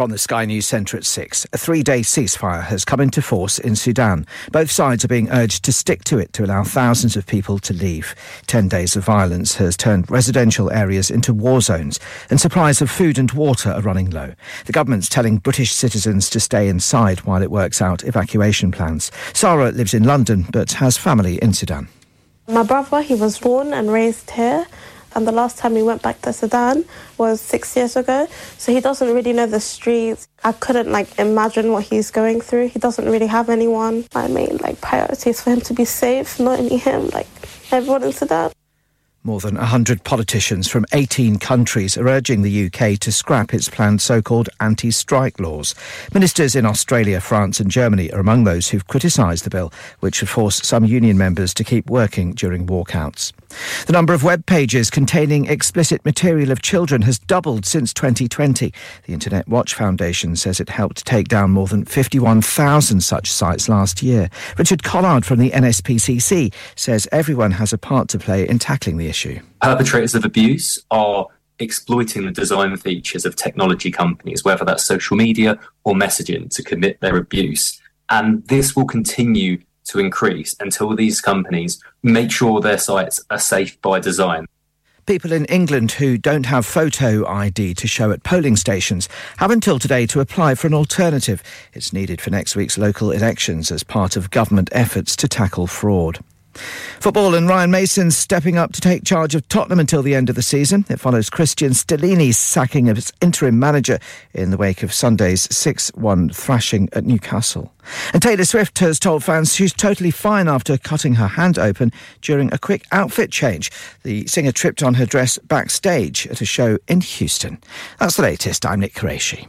From the Sky News Centre at 6, a three day ceasefire has come into force in Sudan. Both sides are being urged to stick to it to allow thousands of people to leave. Ten days of violence has turned residential areas into war zones, and supplies of food and water are running low. The government's telling British citizens to stay inside while it works out evacuation plans. Sarah lives in London but has family in Sudan. My brother, he was born and raised here and the last time we went back to Sudan was six years ago. So he doesn't really know the streets. I couldn't like imagine what he's going through. He doesn't really have anyone. My main like priority is for him to be safe, not only him, like everyone in Sudan. More than 100 politicians from 18 countries are urging the UK to scrap its planned so called anti strike laws. Ministers in Australia, France, and Germany are among those who've criticised the bill, which would force some union members to keep working during walkouts. The number of web pages containing explicit material of children has doubled since 2020. The Internet Watch Foundation says it helped take down more than 51,000 such sites last year. Richard Collard from the NSPCC says everyone has a part to play in tackling the issue. Perpetrators of abuse are exploiting the design features of technology companies, whether that's social media or messaging, to commit their abuse. And this will continue to increase until these companies make sure their sites are safe by design. People in England who don't have photo ID to show at polling stations have until today to apply for an alternative. It's needed for next week's local elections as part of government efforts to tackle fraud. Football and Ryan Mason stepping up to take charge of Tottenham until the end of the season. It follows Christian Stellini's sacking of its interim manager in the wake of Sunday's 6-1 thrashing at Newcastle. And Taylor Swift has told fans she's totally fine after cutting her hand open during a quick outfit change. The singer tripped on her dress backstage at a show in Houston. That's the latest. I'm Nick Qureshi.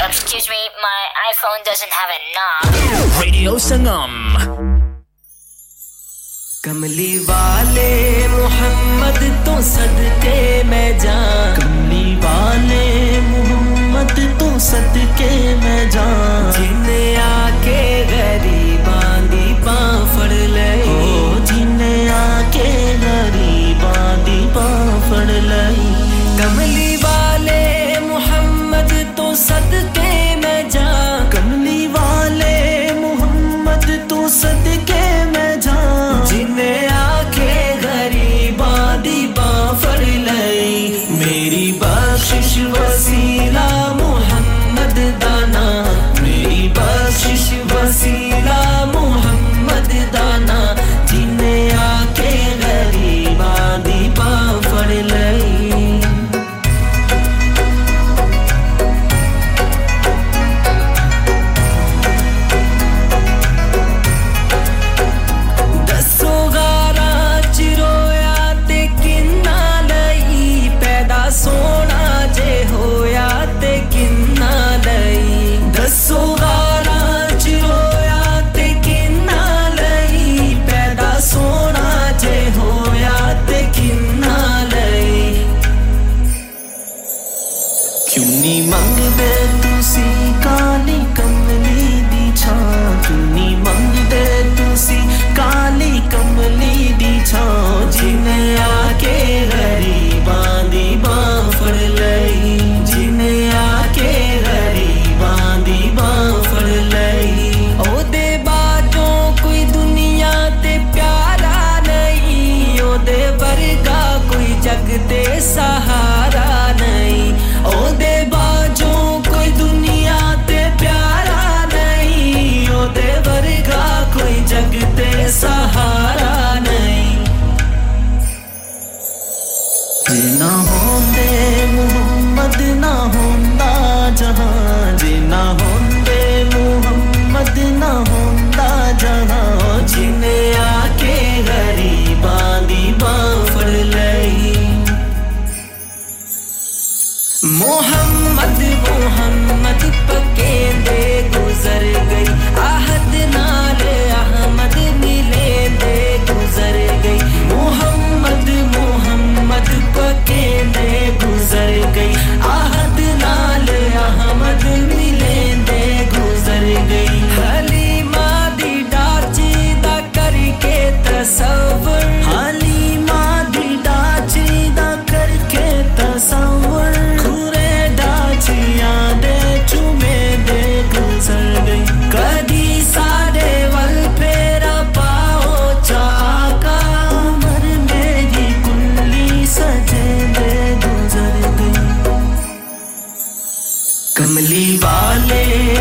Excuse me, my iPhone doesn't have a knob. Radio Sangam. कमली वाले मोहम्मद तो सदके मैं जा कमली वाले मोहम्मद तो सदके मैं जा जिन्हें आके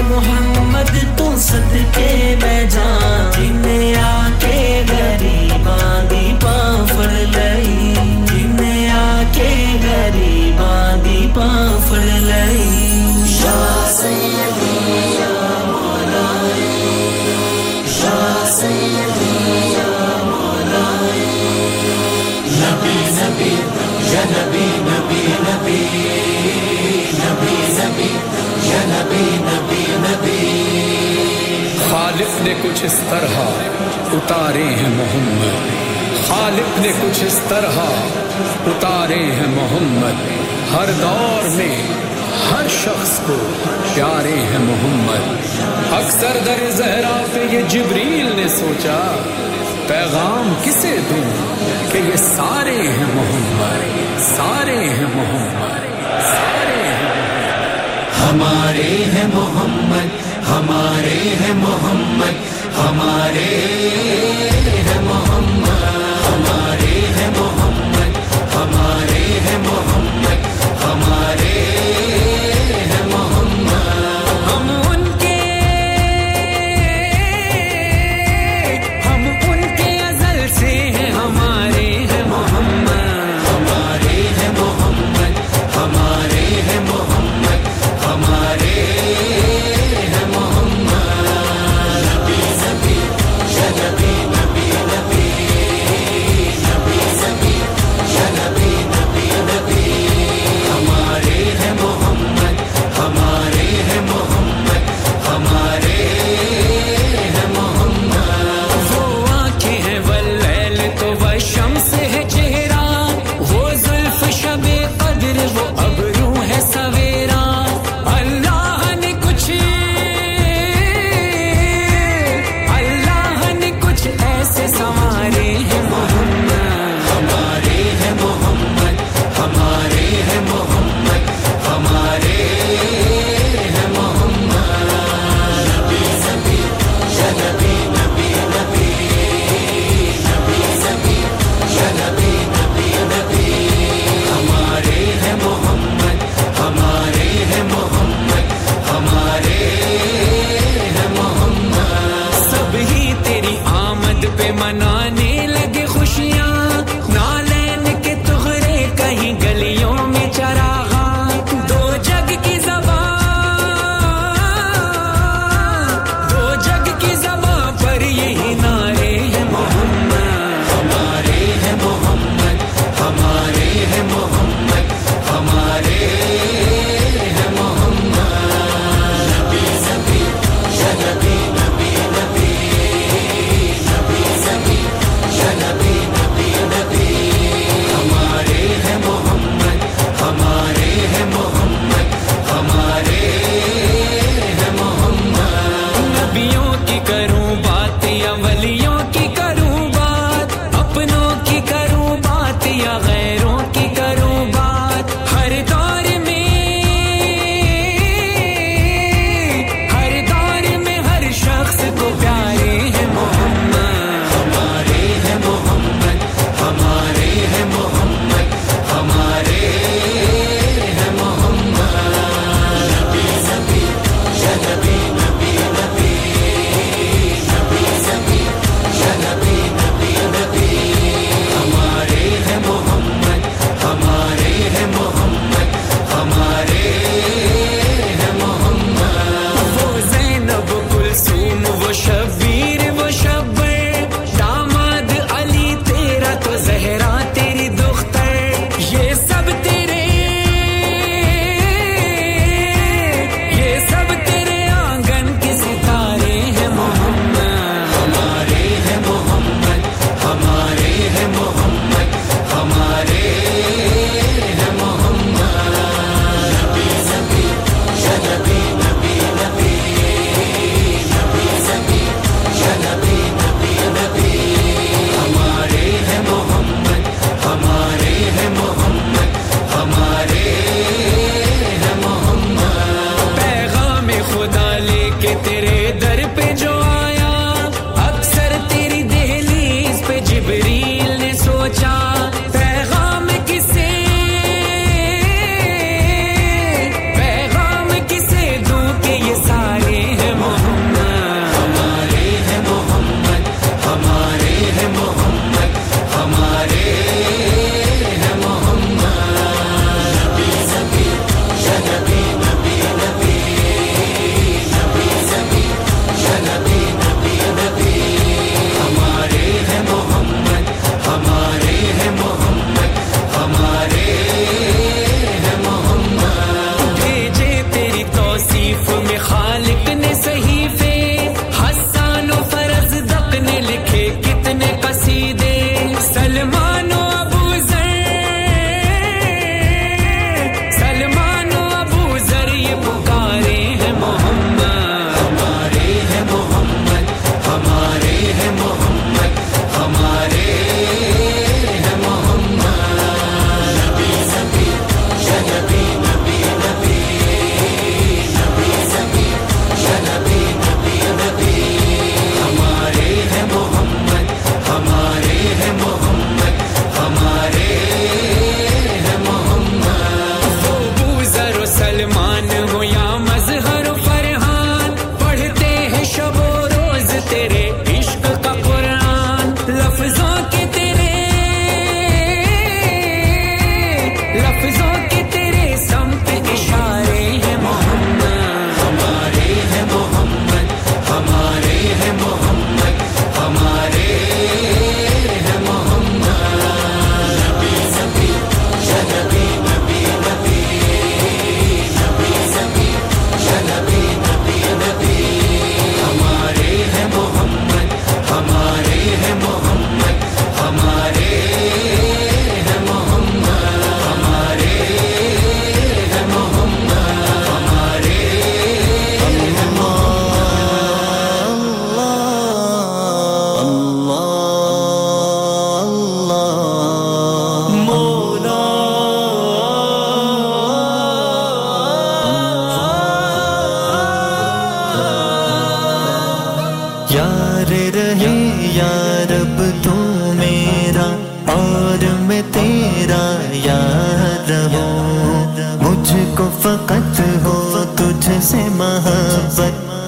मोहम्मद तू सदके मैं जा जिन्हें कुछ इस तरह उतारे हैं मोहम्मद। खालिफ ने कुछ इस तरह उतारे हैं मोहम्मद। हर दौर में हर शख्स को प्यारे हैं मोहम्मद। अक्सर दर जहरा पे ये जिब्रील ने सोचा, पैगाम किसे दूँ कि ये सारे हैं मोहम्मद। सारे हैं मोहम्मद। सारे हैं हमारे हैं मोहम्मद। हमारे हैं मोहम्मद। हमारे हैं मोहम्मद हमारे हैं मोहम्मद हमारे हैं मोहम्मद हमारे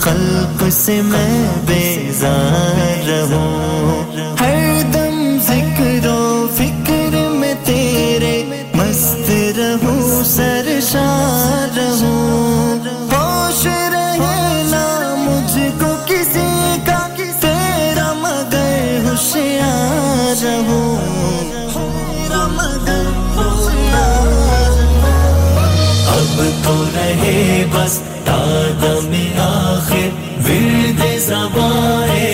खल्क से मैं बेजार हूँ हर दम फिक्रो फ़िक्र में तेरे मस्त रहूँ सरशार हूँ होश रहे रहना मुझको किसी का, तेरा मगर होशियार हूँ तेरा मगर अब तो रहे बस सवाए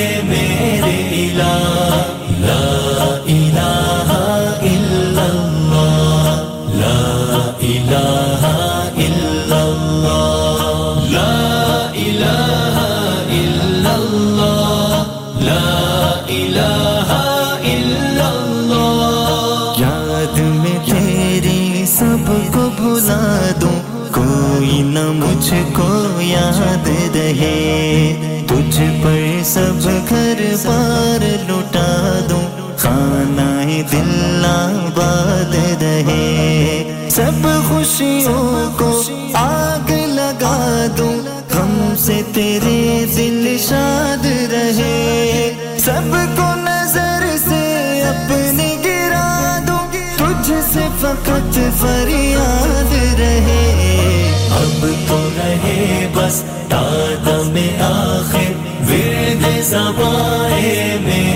खुशियों को आग लगा दूँ। हमसे तेरे दिल शाद रहे। सबको नज़र से अपने गिरा दूँ। तुझसे फकत फरियाद रहे। अब तो रहे बस दादा में आखिर विरद जबाए में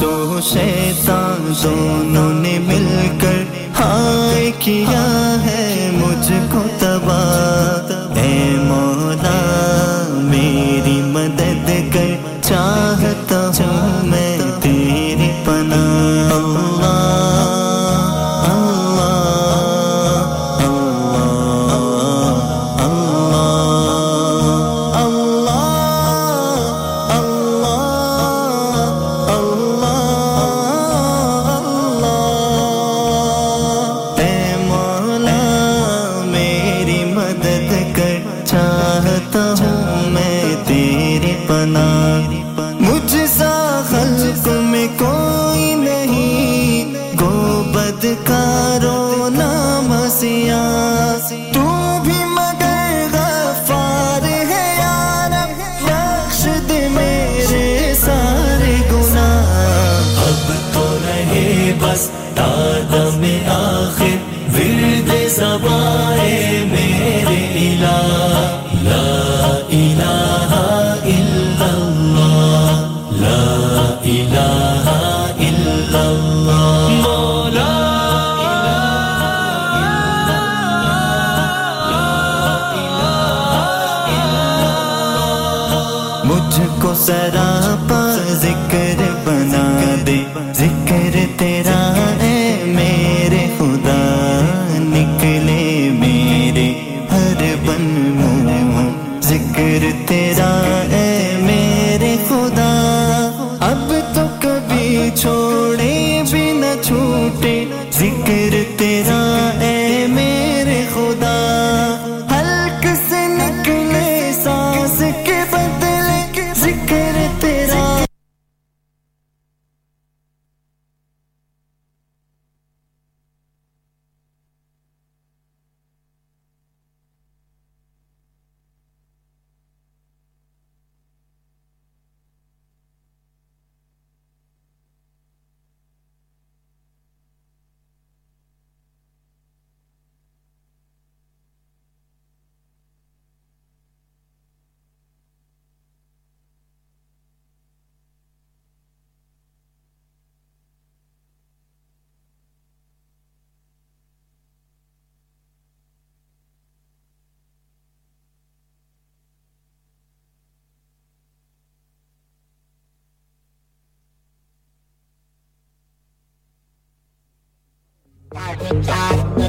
सासों से दोनों ने मिलकर हाय किया है मुझको तबाह। ए मौला I, I.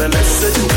the message.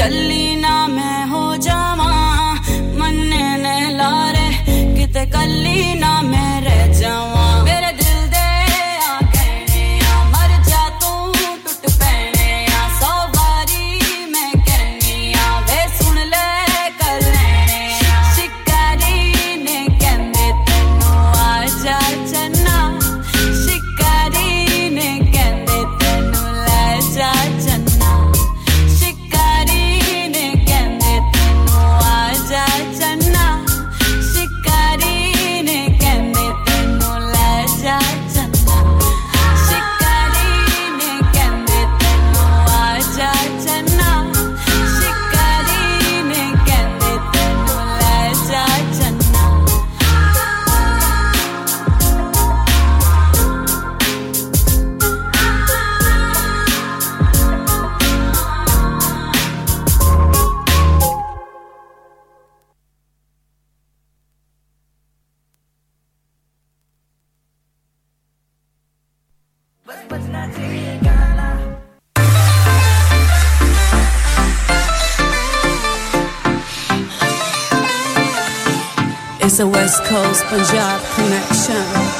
चली ना मैं हो जावा। मन ने लारे कित कली ना मैं House Connection.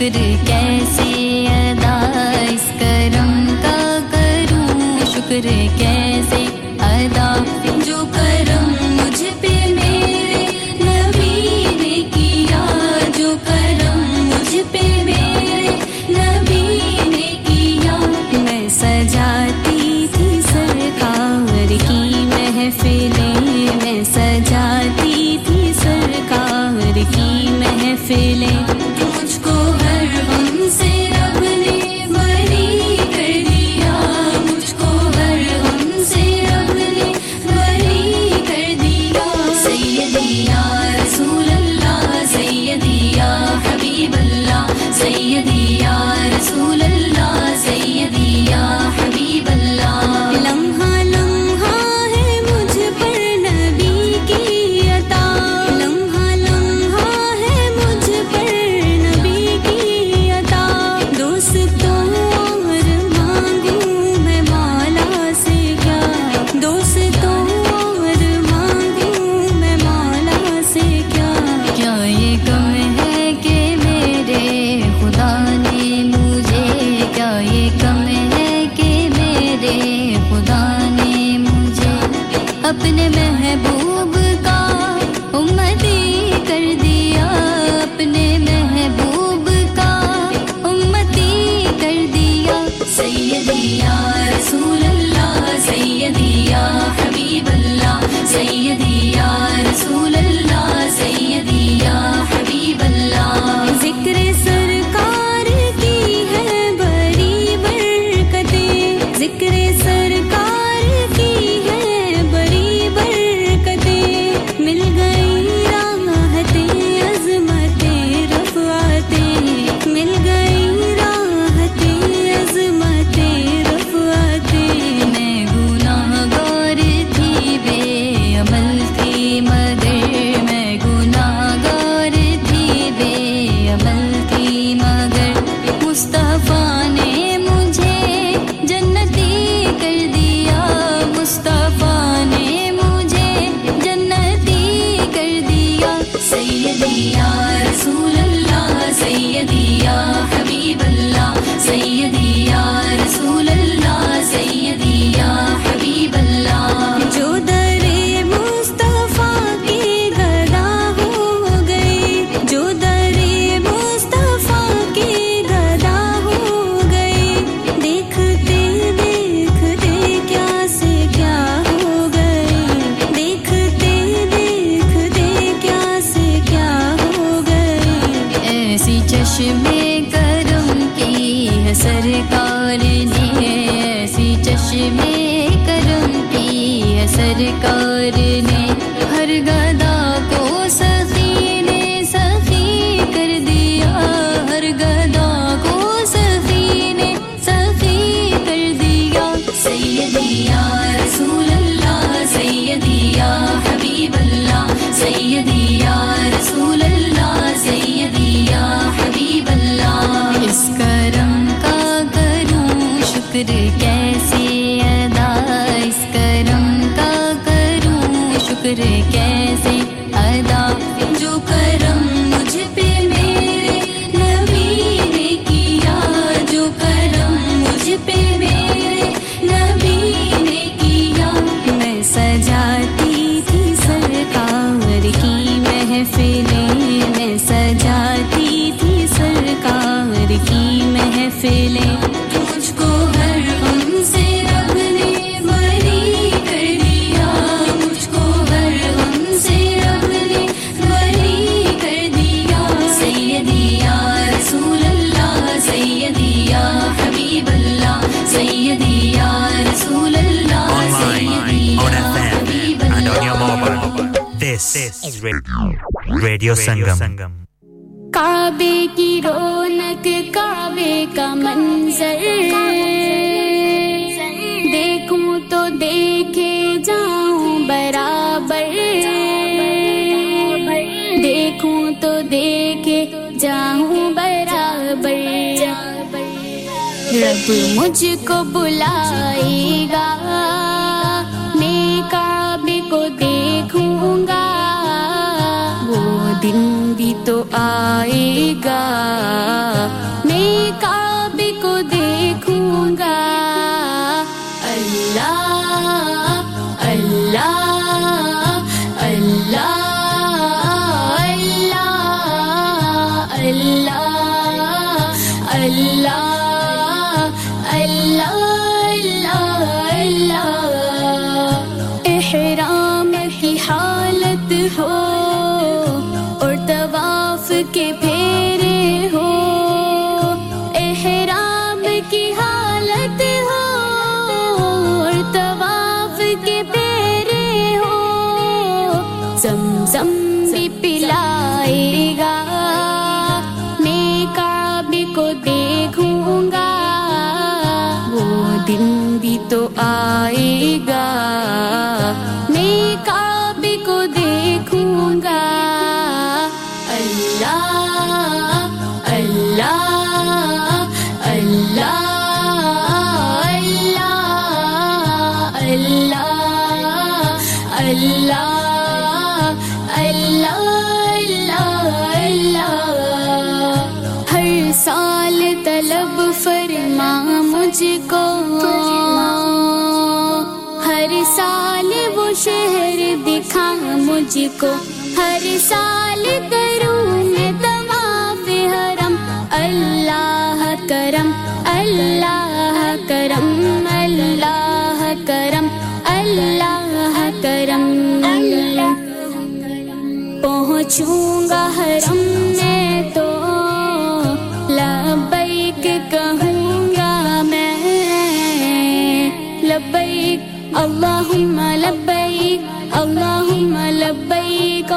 शुक्र कैसे अदा इस करम का करूँ? शुक्र कैसे महबूब का उम्मती कर दिया अपने महबूब का उम्मती कर दिया। सैयदिया रसूल अल्लाह सैयदिया हबीब अल्लाह सैयदिया रसूल ज़िक्र रेडियो संगम काबे की रौनक, काबे का मंजर। देखूँ तो देखे जाऊँ बराबर। देखूँ तो देखे जाऊँ बराबर। रब मुझको बुलाएगा। दिन भी तो आएगा। मैं काबे को देखूँगा। अल्लाह अल्लाह अल्लाह अल्लाह अल्लाह अल्लाह। que मुझको हर साल करूँ मैं तवाफ हरम। अल्लाह करम अल्लाह करम अल्लाह करम अल्लाह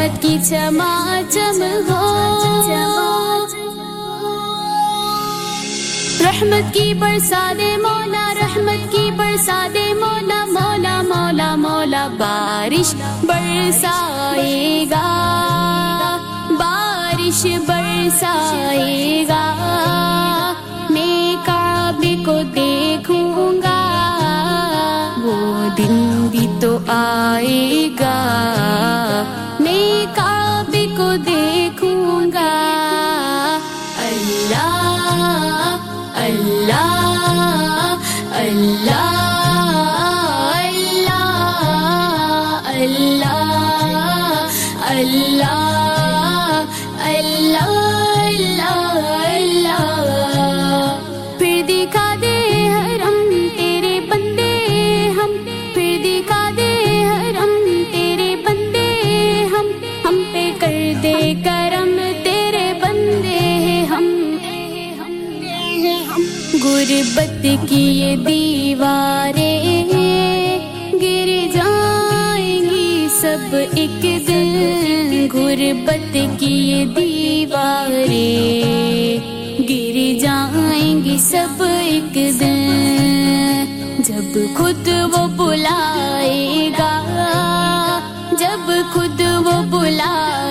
रहमत की चमाचम हो। रहमत की बरसा दे मौला, रहमत की बरसा दे मौला मौला मौला मौला, बारिश बरसाएगा। बारिश बरसाएगा। मैं काबे को देखूँगा काबे अल्लाह देखूँगा अल्लाह अल्लाह अल्लाह अल्लाह अल्लाह। गुर्बत की ये दीवारें गिर जाएँगी सब एक दिन। गुर्बत की ये दीवारें। गिर जाएँगी सब एक दिन। जब खुद वो बुलाएगा, जब खुद वो बुलाएगा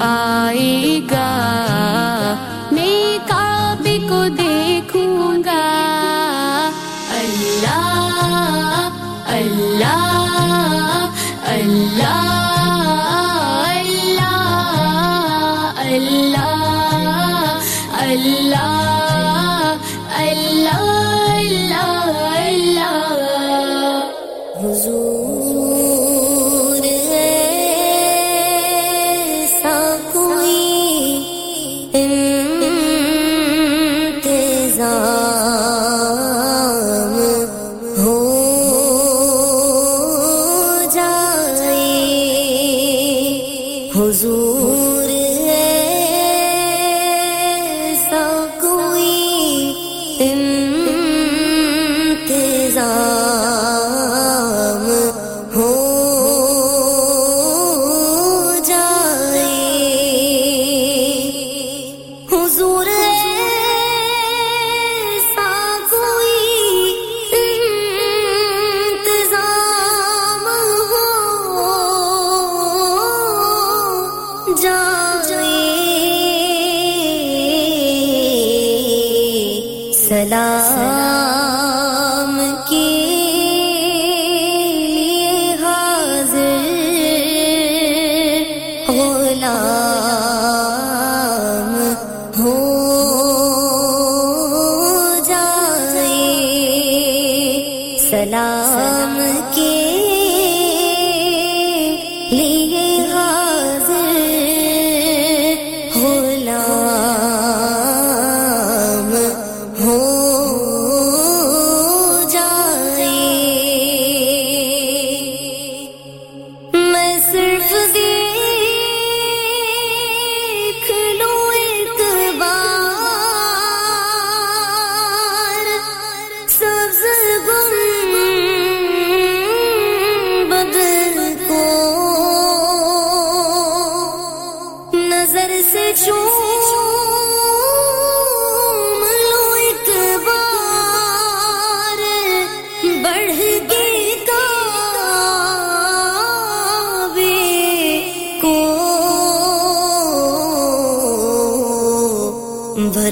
आएगा। मैं काबे को देखूँगा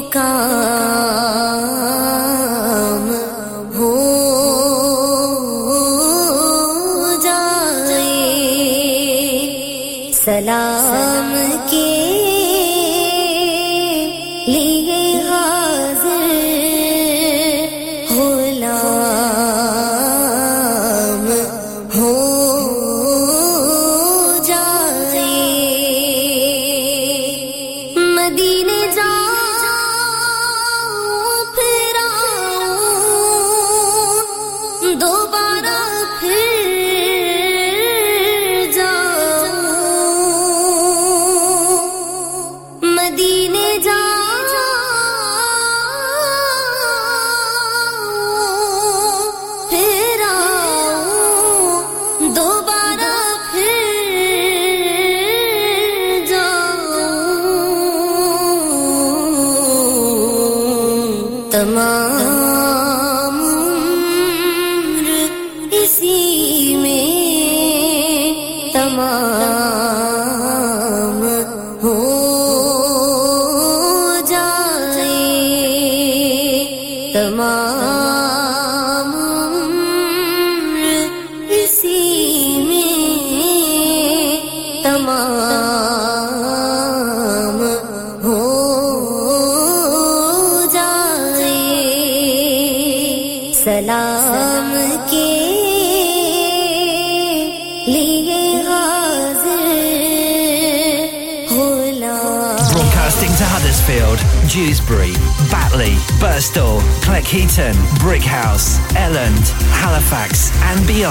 तो Cleckheaton, Brickhouse, Elland, Halifax, and beyond.